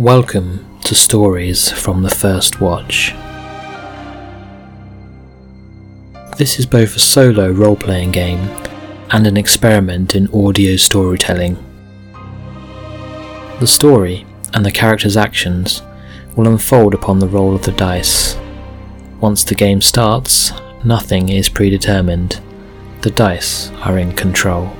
Welcome to Stories from the First Watch. This is both a solo role playing game and an experiment in audio storytelling. The story and the character's actions will unfold upon the roll of the dice. Once the game starts, nothing is predetermined, the dice are in control.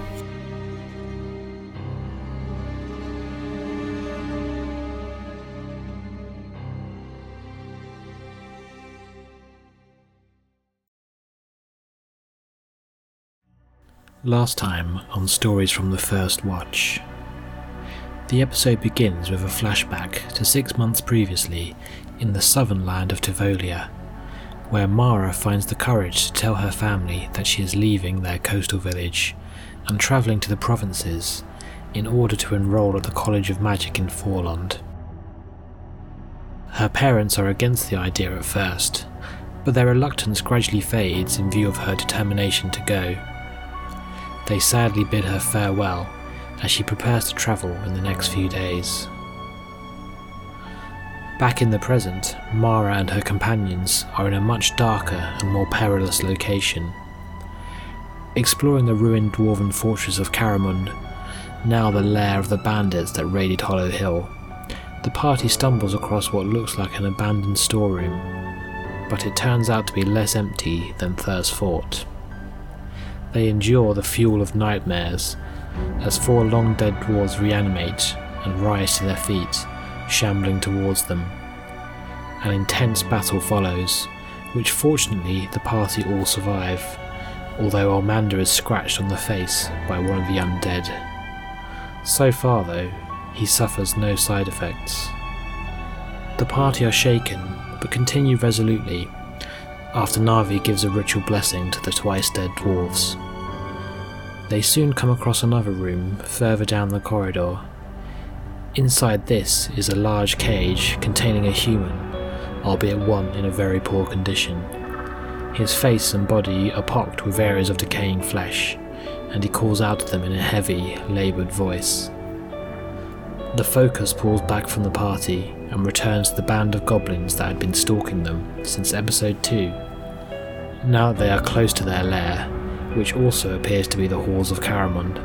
Last time on Stories from the First Watch. The episode begins with a flashback to six months previously in the southern land of Tivolia, where Mara finds the courage to tell her family that she is leaving their coastal village and travelling to the provinces in order to enroll at the College of Magic in Forland. Her parents are against the idea at first, but their reluctance gradually fades in view of her determination to go. They sadly bid her farewell as she prepares to travel in the next few days. Back in the present, Mara and her companions are in a much darker and more perilous location. Exploring the ruined dwarven fortress of Caramund, now the lair of the bandits that raided Hollow Hill, the party stumbles across what looks like an abandoned storeroom, but it turns out to be less empty than Thur's Fort. They endure the fuel of nightmares as four long dead dwarves reanimate and rise to their feet, shambling towards them. An intense battle follows, which fortunately the party all survive, although Elmander is scratched on the face by one of the undead. So far, though, he suffers no side effects. The party are shaken, but continue resolutely after Navi gives a ritual blessing to the twice dead dwarves. They soon come across another room further down the corridor. Inside this is a large cage containing a human, albeit one in a very poor condition. His face and body are pocked with areas of decaying flesh, and he calls out to them in a heavy, laboured voice. The focus pulls back from the party and returns to the band of goblins that had been stalking them since episode 2. Now that they are close to their lair, which also appears to be the halls of Caramund,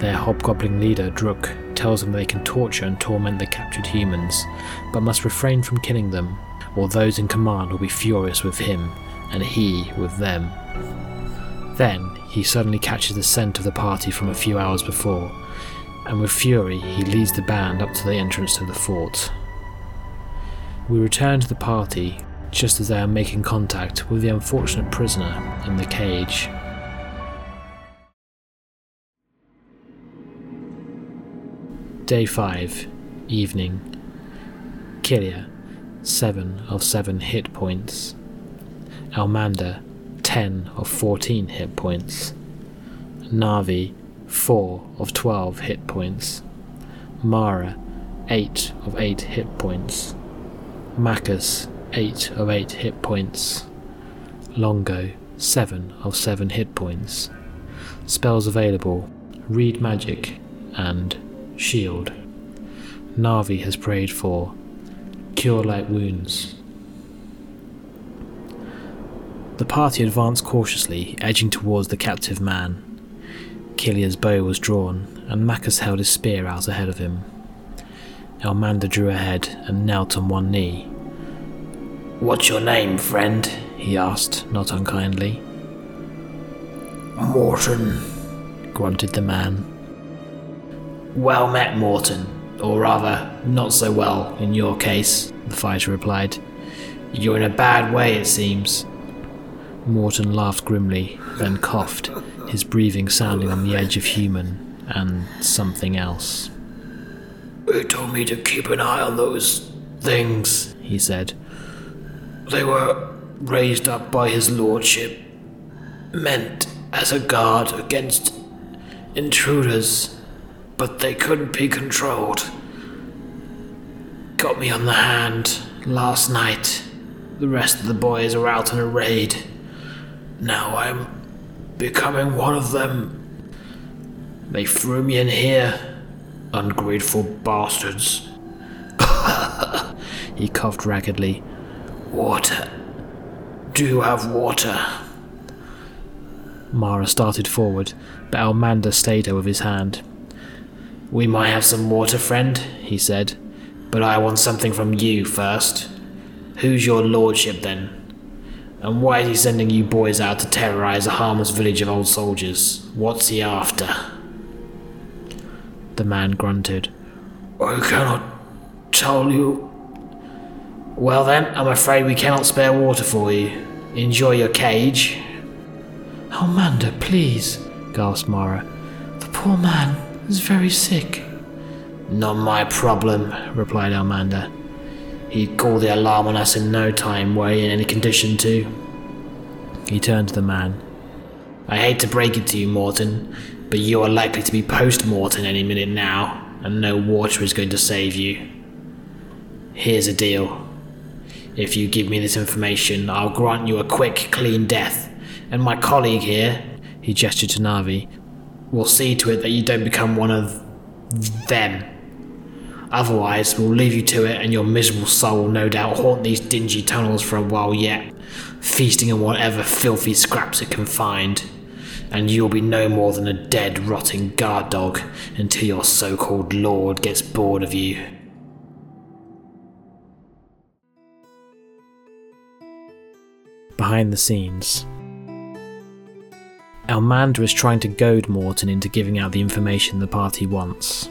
their hobgoblin leader, Druk, tells them they can torture and torment the captured humans, but must refrain from killing them, or those in command will be furious with him, and he with them. Then, he suddenly catches the scent of the party from a few hours before, and with fury he leads the band up to the entrance to the fort. We return to the party just as they are making contact with the unfortunate prisoner in the cage. Day 5, Evening. Kilia, 7 of 7 hit points. Elmander, 10 of 14 hit points. Navi, 4 of 12 hit points. Mara, 8 of 8 hit points. Macus, 8 of 8 hit points. Longo, 7 of 7 hit points. Spells available Read Magic and Shield. Navi has prayed for Cure Light Wounds. The party advanced cautiously, edging towards the captive man. Kilia's bow was drawn, and Macus held his spear out ahead of him. Elmander drew ahead and knelt on one knee. What's your name, friend? he asked, not unkindly. Morton, grunted the man. Well met, Morton. Or rather, not so well in your case, the fighter replied. You're in a bad way, it seems. Morton laughed grimly, then coughed, his breathing sounding on the edge of human and something else. He told me to keep an eye on those things, he said. They were raised up by his lordship, meant as a guard against intruders, but they couldn't be controlled. Got me on the hand last night. The rest of the boys are out on a raid. Now I'm becoming one of them. They threw me in here. Ungrateful bastards. He coughed raggedly. Water. Do you have water? Mara started forward, but Elmander stayed her with his hand. We might have some water, friend, he said, but I want something from you first. Who's your lordship then? And why is he sending you boys out to terrorize a harmless village of old soldiers? What's he after? The man grunted. I cannot tell you. Well then, I'm afraid we cannot spare water for you. Enjoy your cage. Elmander, please, gasped Mara. The poor man is very sick. Not my problem, replied Elmander. He'd call the alarm on us in no time, were he in any condition to. He turned to the man. I hate to break it to you, Morton, but you are likely to be post mortem any minute now, and no water is going to save you. Here's a deal. If you give me this information, I'll grant you a quick, clean death, and my colleague here, he gestured to Navi, will see to it that you don't become one of them. Otherwise, we'll leave you to it, and your miserable soul will no doubt haunt these dingy tunnels for a while yet, feasting on whatever filthy scraps it can find. And you'll be no more than a dead, rotting guard dog until your so called lord gets bored of you. Behind the scenes, Elmander is trying to goad Morton into giving out the information the party wants.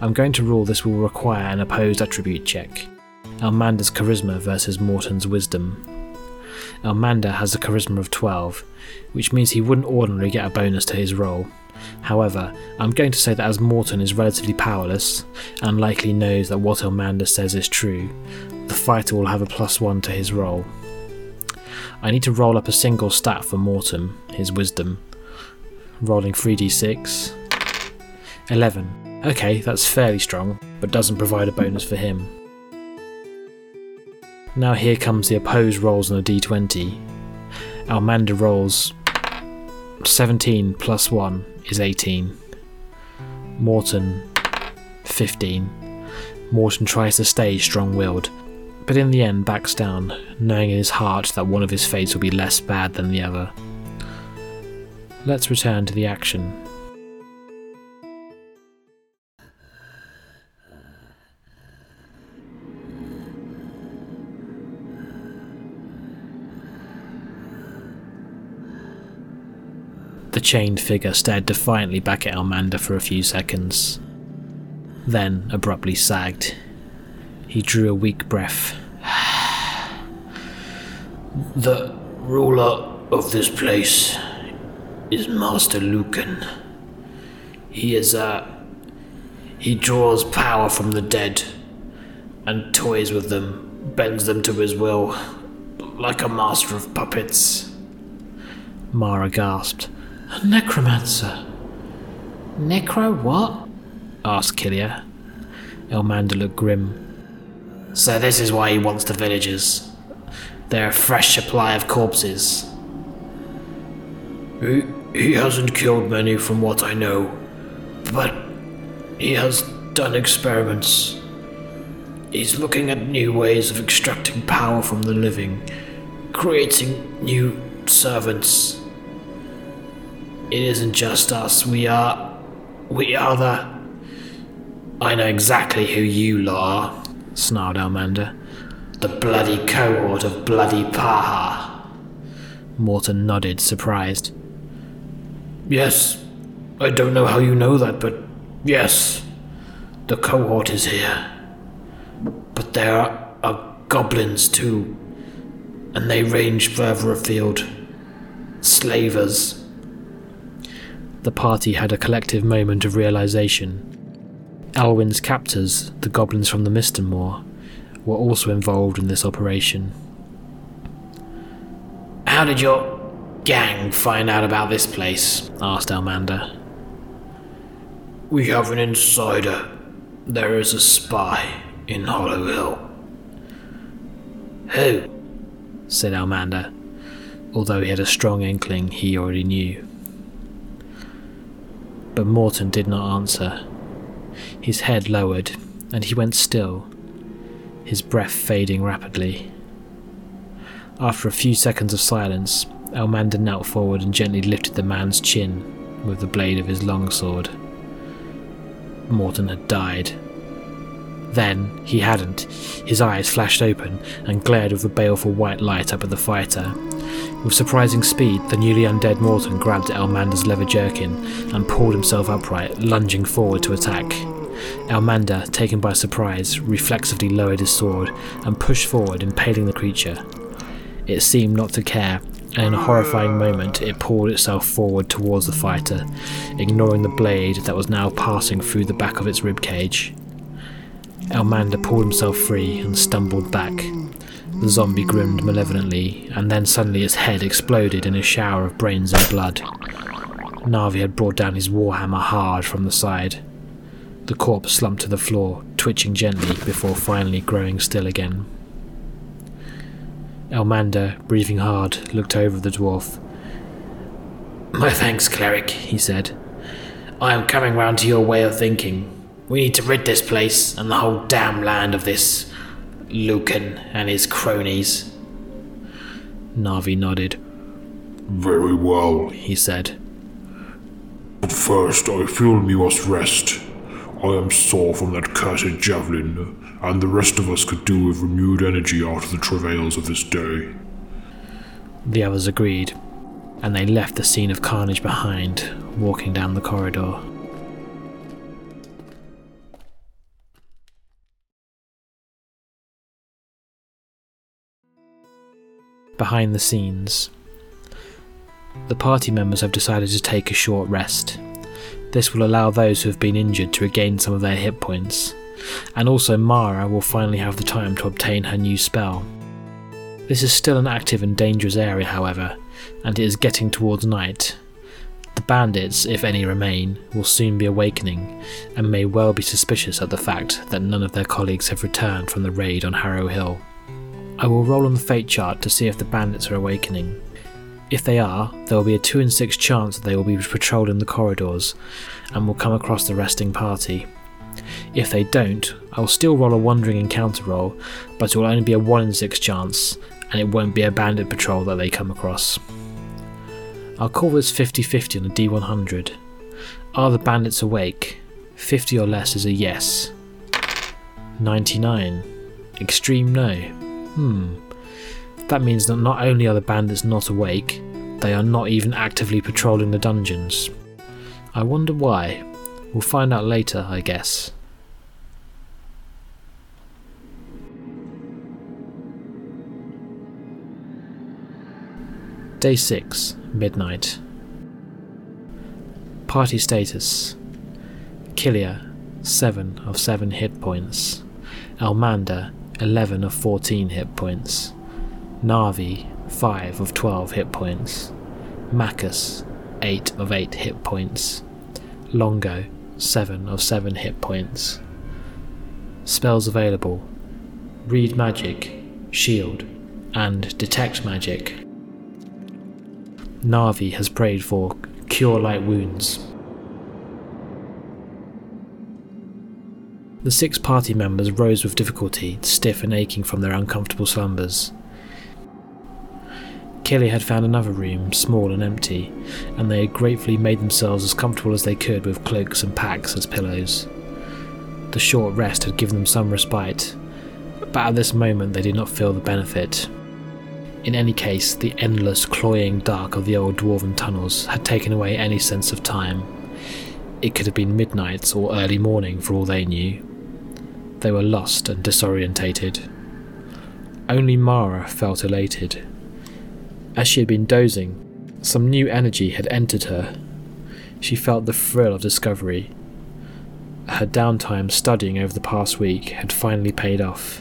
I'm going to rule this will require an opposed attribute check. Elmander's charisma versus Morton's wisdom. Elmander has a charisma of 12, which means he wouldn't ordinarily get a bonus to his roll. However, I'm going to say that as Morton is relatively powerless, and likely knows that what Elmander says is true, the fighter will have a plus 1 to his roll. I need to roll up a single stat for Morton, his wisdom. Rolling 3d6. 11. Okay, that's fairly strong, but doesn't provide a bonus for him. Now here comes the opposed rolls on a d20. Elmander rolls 17 plus 1 is 18. Morton 15. Morton tries to stay strong willed, but in the end backs down, knowing in his heart that one of his fates will be less bad than the other. Let's return to the action. The chained figure stared defiantly back at Elmander for a few seconds, then abruptly sagged. He drew a weak breath. the ruler of this place is Master Lucan. He is a. Uh, he draws power from the dead and toys with them, bends them to his will, like a master of puppets. Mara gasped. A necromancer. Necro what? asked Killia. Elmander looked grim. So this is why he wants the villagers. They're a fresh supply of corpses. He, he hasn't killed many from what I know, but he has done experiments. He's looking at new ways of extracting power from the living, creating new servants it isn't just us. We are. We are the. I know exactly who you are, snarled Elmander. The bloody cohort of bloody Paha. Morton nodded, surprised. Yes, I don't know how you know that, but yes, the cohort is here. But there are, are goblins too, and they range further afield. Slavers the party had a collective moment of realization. Alwyn's captors, the goblins from the Mistinmoor, were also involved in this operation. How did your gang find out about this place? asked Elmander. We have an insider. There is a spy in Hollow Hill. Who? said Elmander, although he had a strong inkling he already knew but Morton did not answer. His head lowered, and he went still. his breath fading rapidly. After a few seconds of silence, Elmander knelt forward and gently lifted the man's chin with the blade of his longsword. Morton had died. Then, he hadn't. His eyes flashed open and glared with a baleful white light up at the fighter. With surprising speed, the newly undead Morton grabbed Elmander's leather jerkin and pulled himself upright, lunging forward to attack. Elmander, taken by surprise, reflexively lowered his sword and pushed forward, impaling the creature. It seemed not to care, and in a horrifying moment it pulled itself forward towards the fighter, ignoring the blade that was now passing through the back of its ribcage. Elmander pulled himself free and stumbled back. The zombie grinned malevolently, and then suddenly its head exploded in a shower of brains and blood. Navi had brought down his warhammer hard from the side. The corpse slumped to the floor, twitching gently before finally growing still again. Elmander, breathing hard, looked over the dwarf. My thanks, cleric, he said. I am coming round to your way of thinking. We need to rid this place and the whole damn land of this Lucan and his cronies. Navi nodded. Very well, he said. But first, I feel we must rest. I am sore from that cursed javelin, and the rest of us could do with renewed energy after the travails of this day. The others agreed, and they left the scene of carnage behind, walking down the corridor. Behind the scenes, the party members have decided to take a short rest. This will allow those who have been injured to regain some of their hit points, and also Mara will finally have the time to obtain her new spell. This is still an active and dangerous area, however, and it is getting towards night. The bandits, if any remain, will soon be awakening, and may well be suspicious at the fact that none of their colleagues have returned from the raid on Hollow Hill. I will roll on the fate chart to see if the bandits are awakening. If they are, there will be a 2 in 6 chance that they will be patrolling the corridors and will come across the resting party. If they don't, I will still roll a wandering encounter roll, but it will only be a 1 in 6 chance, and it won't be a bandit patrol that they come across. I'll call this 50 50 on a D100. Are the bandits awake? 50 or less is a yes. 99. Extreme no. Hmm. That means that not only are the bandits not awake, they are not even actively patrolling the dungeons. I wonder why. We'll find out later, I guess. Day 6, midnight. Party status Killia, 7 of 7 hit points. Elmander, 11 of 14 hit points. Navi, 5 of 12 hit points. Macus, 8 of 8 hit points. Longo, 7 of 7 hit points. Spells available Read Magic, Shield, and Detect Magic. Navi has prayed for Cure Light Wounds. The six party members rose with difficulty, stiff and aching from their uncomfortable slumbers. Killia had found another room, small and empty, and they had gratefully made themselves as comfortable as they could with cloaks and packs as pillows. The short rest had given them some respite, but at this moment they did not feel the benefit. In any case, the endless, cloying dark of the old dwarven tunnels had taken away any sense of time. It could have been midnight or early morning for all they knew. They were lost and disorientated. Only Mara felt elated. As she had been dozing, some new energy had entered her. She felt the thrill of discovery. Her downtime studying over the past week had finally paid off,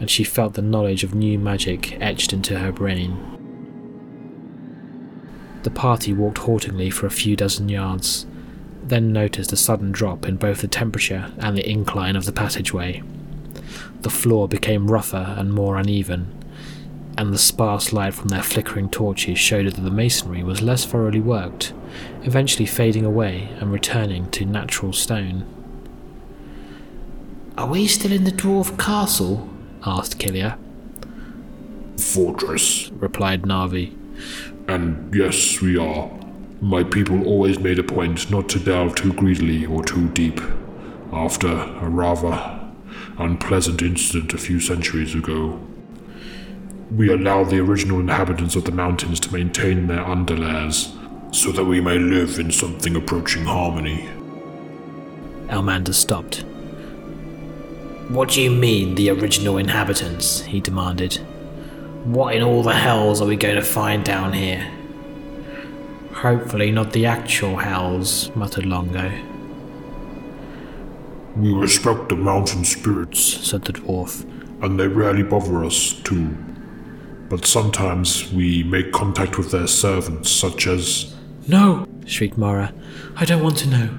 and she felt the knowledge of new magic etched into her brain. The party walked haltingly for a few dozen yards, then noticed a sudden drop in both the temperature and the incline of the passageway. The floor became rougher and more uneven, and the sparse light from their flickering torches showed that the masonry was less thoroughly worked, eventually fading away and returning to natural stone. Are we still in the dwarf castle? asked Kilia. Fortress, replied Navi. And yes, we are. My people always made a point not to delve too greedily or too deep. After a rather unpleasant incident a few centuries ago, we allowed the original inhabitants of the mountains to maintain their underlairs so that we may live in something approaching harmony. Elmander stopped. What do you mean, the original inhabitants? he demanded. What in all the hells are we going to find down here? Hopefully, not the actual hells, muttered Longo. We respect the mountain spirits, said the dwarf, and they rarely bother us, too. But sometimes we make contact with their servants, such as. No! shrieked Mara. I don't want to know.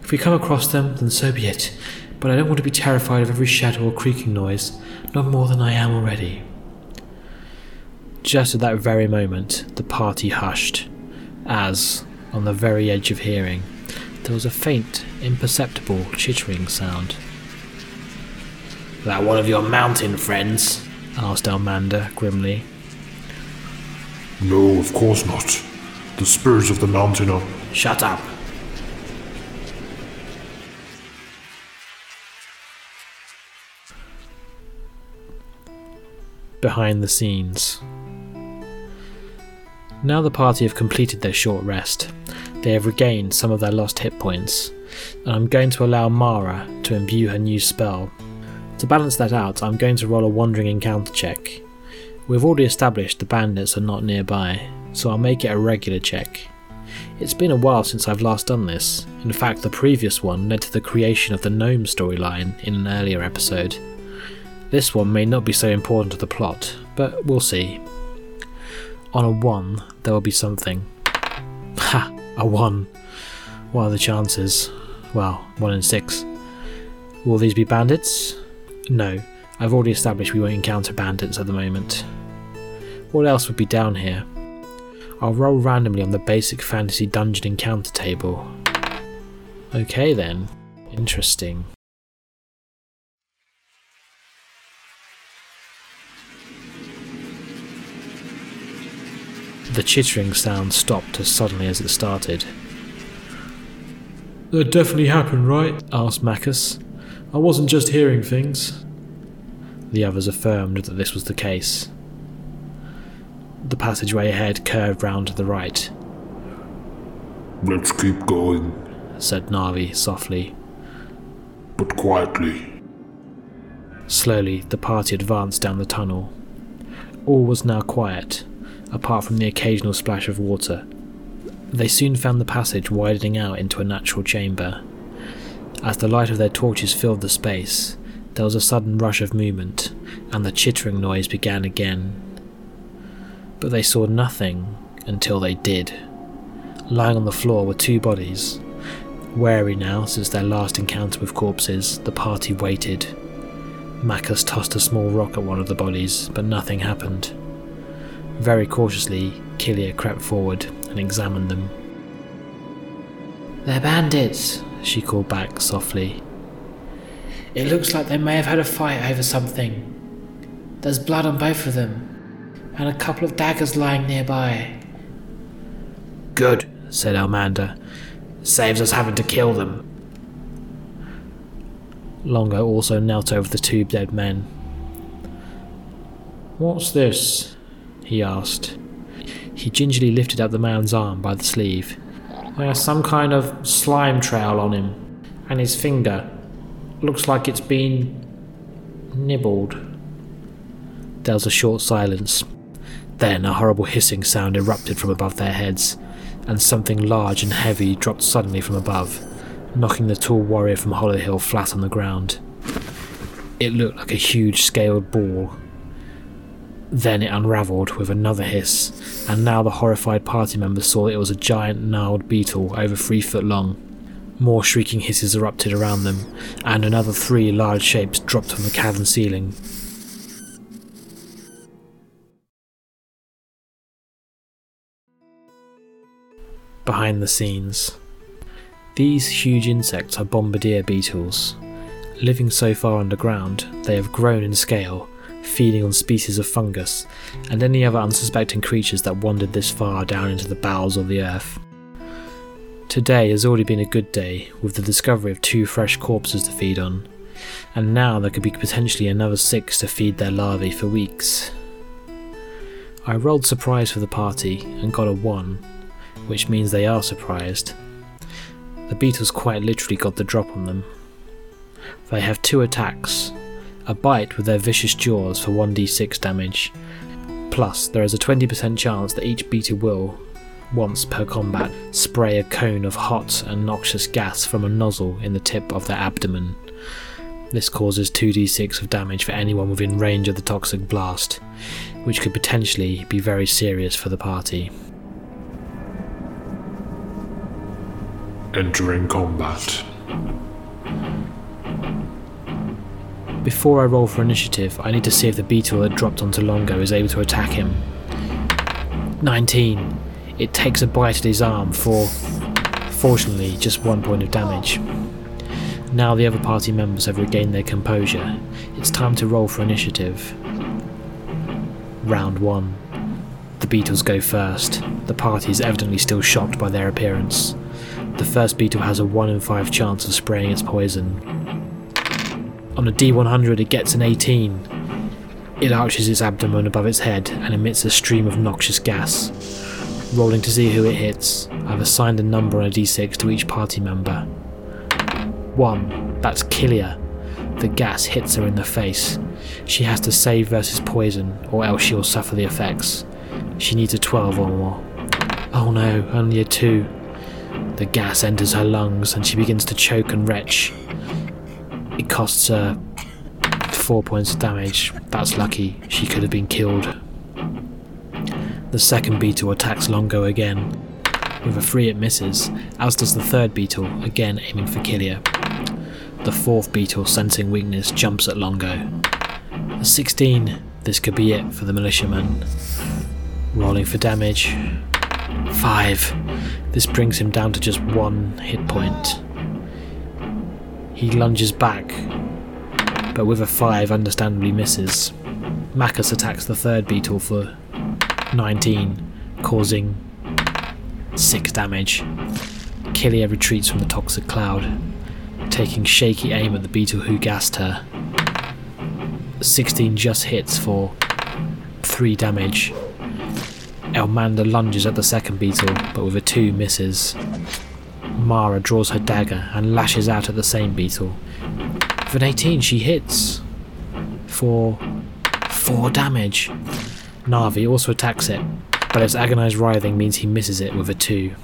If we come across them, then so be it. But I don't want to be terrified of every shadow or creaking noise, not more than I am already. Just at that very moment, the party hushed, as, on the very edge of hearing, there was a faint, imperceptible chittering sound. That one of your mountain friends? asked Elmander grimly. No, of course not. The spirits of the mountain are. Shut up. Behind the scenes. Now the party have completed their short rest. They have regained some of their lost hit points, and I'm going to allow Mara to imbue her new spell. To balance that out, I'm going to roll a wandering encounter check. We've already established the bandits are not nearby, so I'll make it a regular check. It's been a while since I've last done this. In fact, the previous one led to the creation of the gnome storyline in an earlier episode. This one may not be so important to the plot, but we'll see. On a 1, there will be something. Ha! A 1. What are the chances? Well, 1 in 6. Will these be bandits? No, I've already established we won't encounter bandits at the moment. What else would be down here? I'll roll randomly on the basic fantasy dungeon encounter table. Okay then, interesting. The chittering sound stopped as suddenly as it started. That definitely happened, right? asked Macus. I wasn't just hearing things. The others affirmed that this was the case. The passageway ahead curved round to the right. Let's keep going, said Navi softly. But quietly. Slowly, the party advanced down the tunnel. All was now quiet, apart from the occasional splash of water. They soon found the passage widening out into a natural chamber. As the light of their torches filled the space, there was a sudden rush of movement, and the chittering noise began again. But they saw nothing until they did. Lying on the floor were two bodies. Wary now since their last encounter with corpses, the party waited. Macus tossed a small rock at one of the bodies, but nothing happened. Very cautiously, Kilia crept forward and examined them. They're bandits, she called back softly. It looks like they may have had a fight over something. There's blood on both of them, and a couple of daggers lying nearby. Good, said Elmander. Saves us having to kill them. Longo also knelt over the two dead men. What's this? He asked. He gingerly lifted up the man's arm by the sleeve. There's some kind of slime trail on him, and his finger. Looks like it's been nibbled. There was a short silence. Then a horrible hissing sound erupted from above their heads, and something large and heavy dropped suddenly from above, knocking the tall warrior from Hollow Hill flat on the ground. It looked like a huge scaled ball then it unravelled with another hiss, and now the horrified party members saw that it was a giant gnarled beetle over three foot long. More shrieking hisses erupted around them, and another three large shapes dropped from the cavern ceiling. Behind the scenes. These huge insects are bombardier beetles. Living so far underground, they have grown in scale feeding on species of fungus and any other unsuspecting creatures that wandered this far down into the bowels of the earth. Today has already been a good day, with the discovery of two fresh corpses to feed on, and now there could be potentially another six to feed their larvae for weeks. I rolled surprise for the party and got a 1, which means they are surprised. The beetles quite literally got the drop on them. They have two attacks a bite with their vicious jaws for 1d6 damage, plus there is a 20% chance that each beetle will, once per combat, spray a cone of hot and noxious gas from a nozzle in the tip of their abdomen. This causes 2d6 of damage for anyone within range of the toxic blast, which could potentially be very serious for the party. Entering combat. Before I roll for initiative, I need to see if the beetle that dropped onto Longo is able to attack him. 19. It takes a bite at his arm for, fortunately, just one point of damage. Now the other party members have regained their composure. It's time to roll for initiative. Round 1. The beetles go first. The party is evidently still shocked by their appearance. The first beetle has a 1 in 5 chance of spraying its poison. On a D100, it gets an 18. It arches its abdomen above its head and emits a stream of noxious gas. Rolling to see who it hits, I've assigned a number on a D6 to each party member. 1. That's Killia. The gas hits her in the face. She has to save versus poison, or else she'll suffer the effects. She needs a 12 or more. Oh no, only a 2. The gas enters her lungs and she begins to choke and retch. It costs her four points of damage. That's lucky. She could have been killed. The second beetle attacks Longo again. With a three, it misses, as does the third beetle, again aiming for Killia. The fourth beetle, sensing weakness, jumps at Longo. A 16. This could be it for the militiaman. Rolling for damage. 5. This brings him down to just one hit point. He lunges back, but with a 5 understandably misses. Macus attacks the third beetle for 19, causing 6 damage. Killia retreats from the toxic cloud, taking shaky aim at the beetle who gassed her. 16 just hits for 3 damage. Elmander lunges at the second beetle, but with a 2 misses. Mara draws her dagger and lashes out at the same beetle. With an 18, she hits for 4 damage. Navi also attacks it, but its agonized writhing means he misses it with a 2.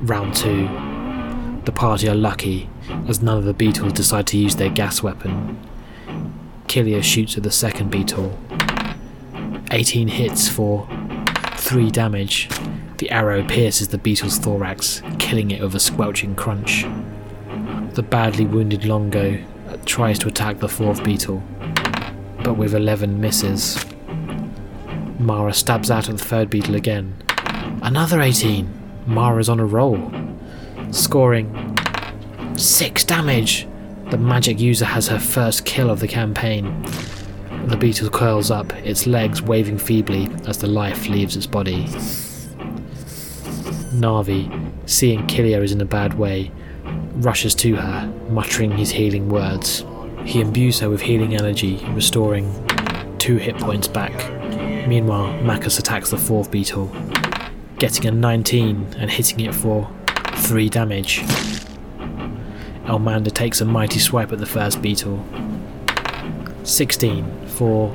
Round 2. The party are lucky, as none of the beetles decide to use their gas weapon. Killia shoots at the second beetle. 18 hits for 3 damage, the arrow pierces the beetle's thorax, killing it with a squelching crunch. The badly wounded Longo tries to attack the fourth beetle, but with 11 misses. Mara stabs out at the third beetle again. Another 18! Mara's on a roll, scoring 6 damage! The magic user has her first kill of the campaign. The beetle curls up, its legs waving feebly as the life leaves its body. Navi, seeing Killia is in a bad way, rushes to her, muttering his healing words. He imbues her with healing energy, restoring two hit points back. Meanwhile, Macus attacks the fourth beetle, getting a 19 and hitting it for 3 damage. Elmander takes a mighty swipe at the first beetle. 16 for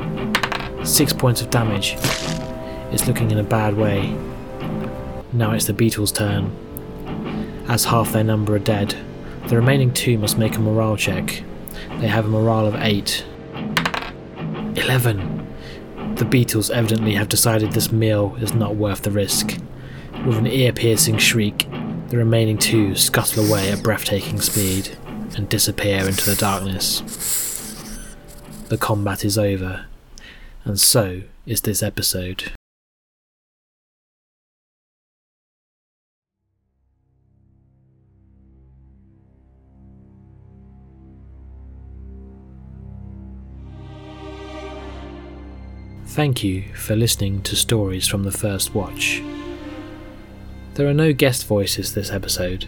6 points of damage. It's looking in a bad way. Now it's the beetles' turn. As half their number are dead, the remaining two must make a morale check. They have a morale of 8. 11. The beetles evidently have decided this meal is not worth the risk. With an ear piercing shriek, the remaining two scuttle away at breathtaking speed and disappear into the darkness. The combat is over, and so is this episode. Thank you for listening to Stories from the First Watch. There are no guest voices this episode.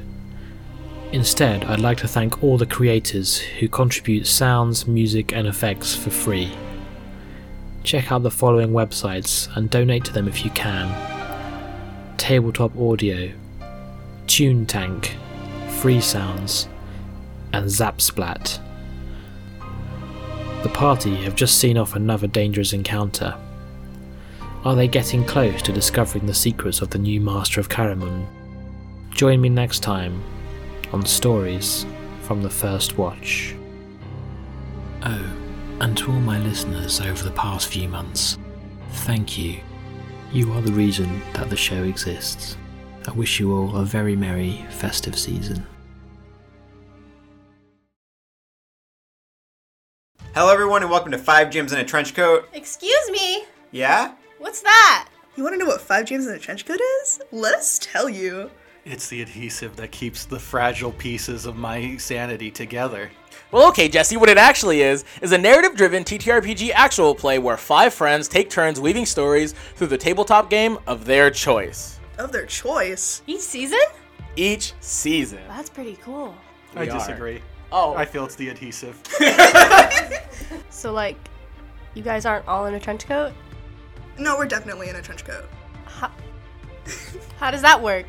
Instead, I'd like to thank all the creators who contribute sounds, music, and effects for free. Check out the following websites and donate to them if you can Tabletop Audio, Tune Tank, Free Sounds, and Zapsplat. The party have just seen off another dangerous encounter. Are they getting close to discovering the secrets of the new Master of Caramund? Join me next time on Stories from the First Watch. Oh, and to all my listeners over the past few months, thank you. You are the reason that the show exists. I wish you all a very merry festive season. Hello, everyone, and welcome to Five Games in a Trench Coat. Excuse me? Yeah? What's that? You want to know what five games in a trench coat is? Let us tell you. It's the adhesive that keeps the fragile pieces of my sanity together. Well, okay, Jesse, what it actually is, is a narrative driven TTRPG actual play where five friends take turns weaving stories through the tabletop game of their choice. Of their choice. Each season? Each season. That's pretty cool. I disagree. are. Disagree. Oh, I feel it's the adhesive. So, like, you guys aren't all in a trench coat? No, we're definitely in a trench coat. How how does that work?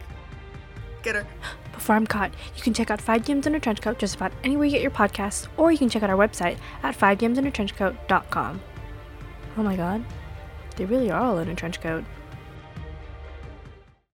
Get her. Before I'm caught, you can check out 5 Games in a Trench Coat just about anywhere you get your podcasts, or you can check out our website at 5gamesinaTrenchcoat.com. Oh my god, they really are all in a trench coat.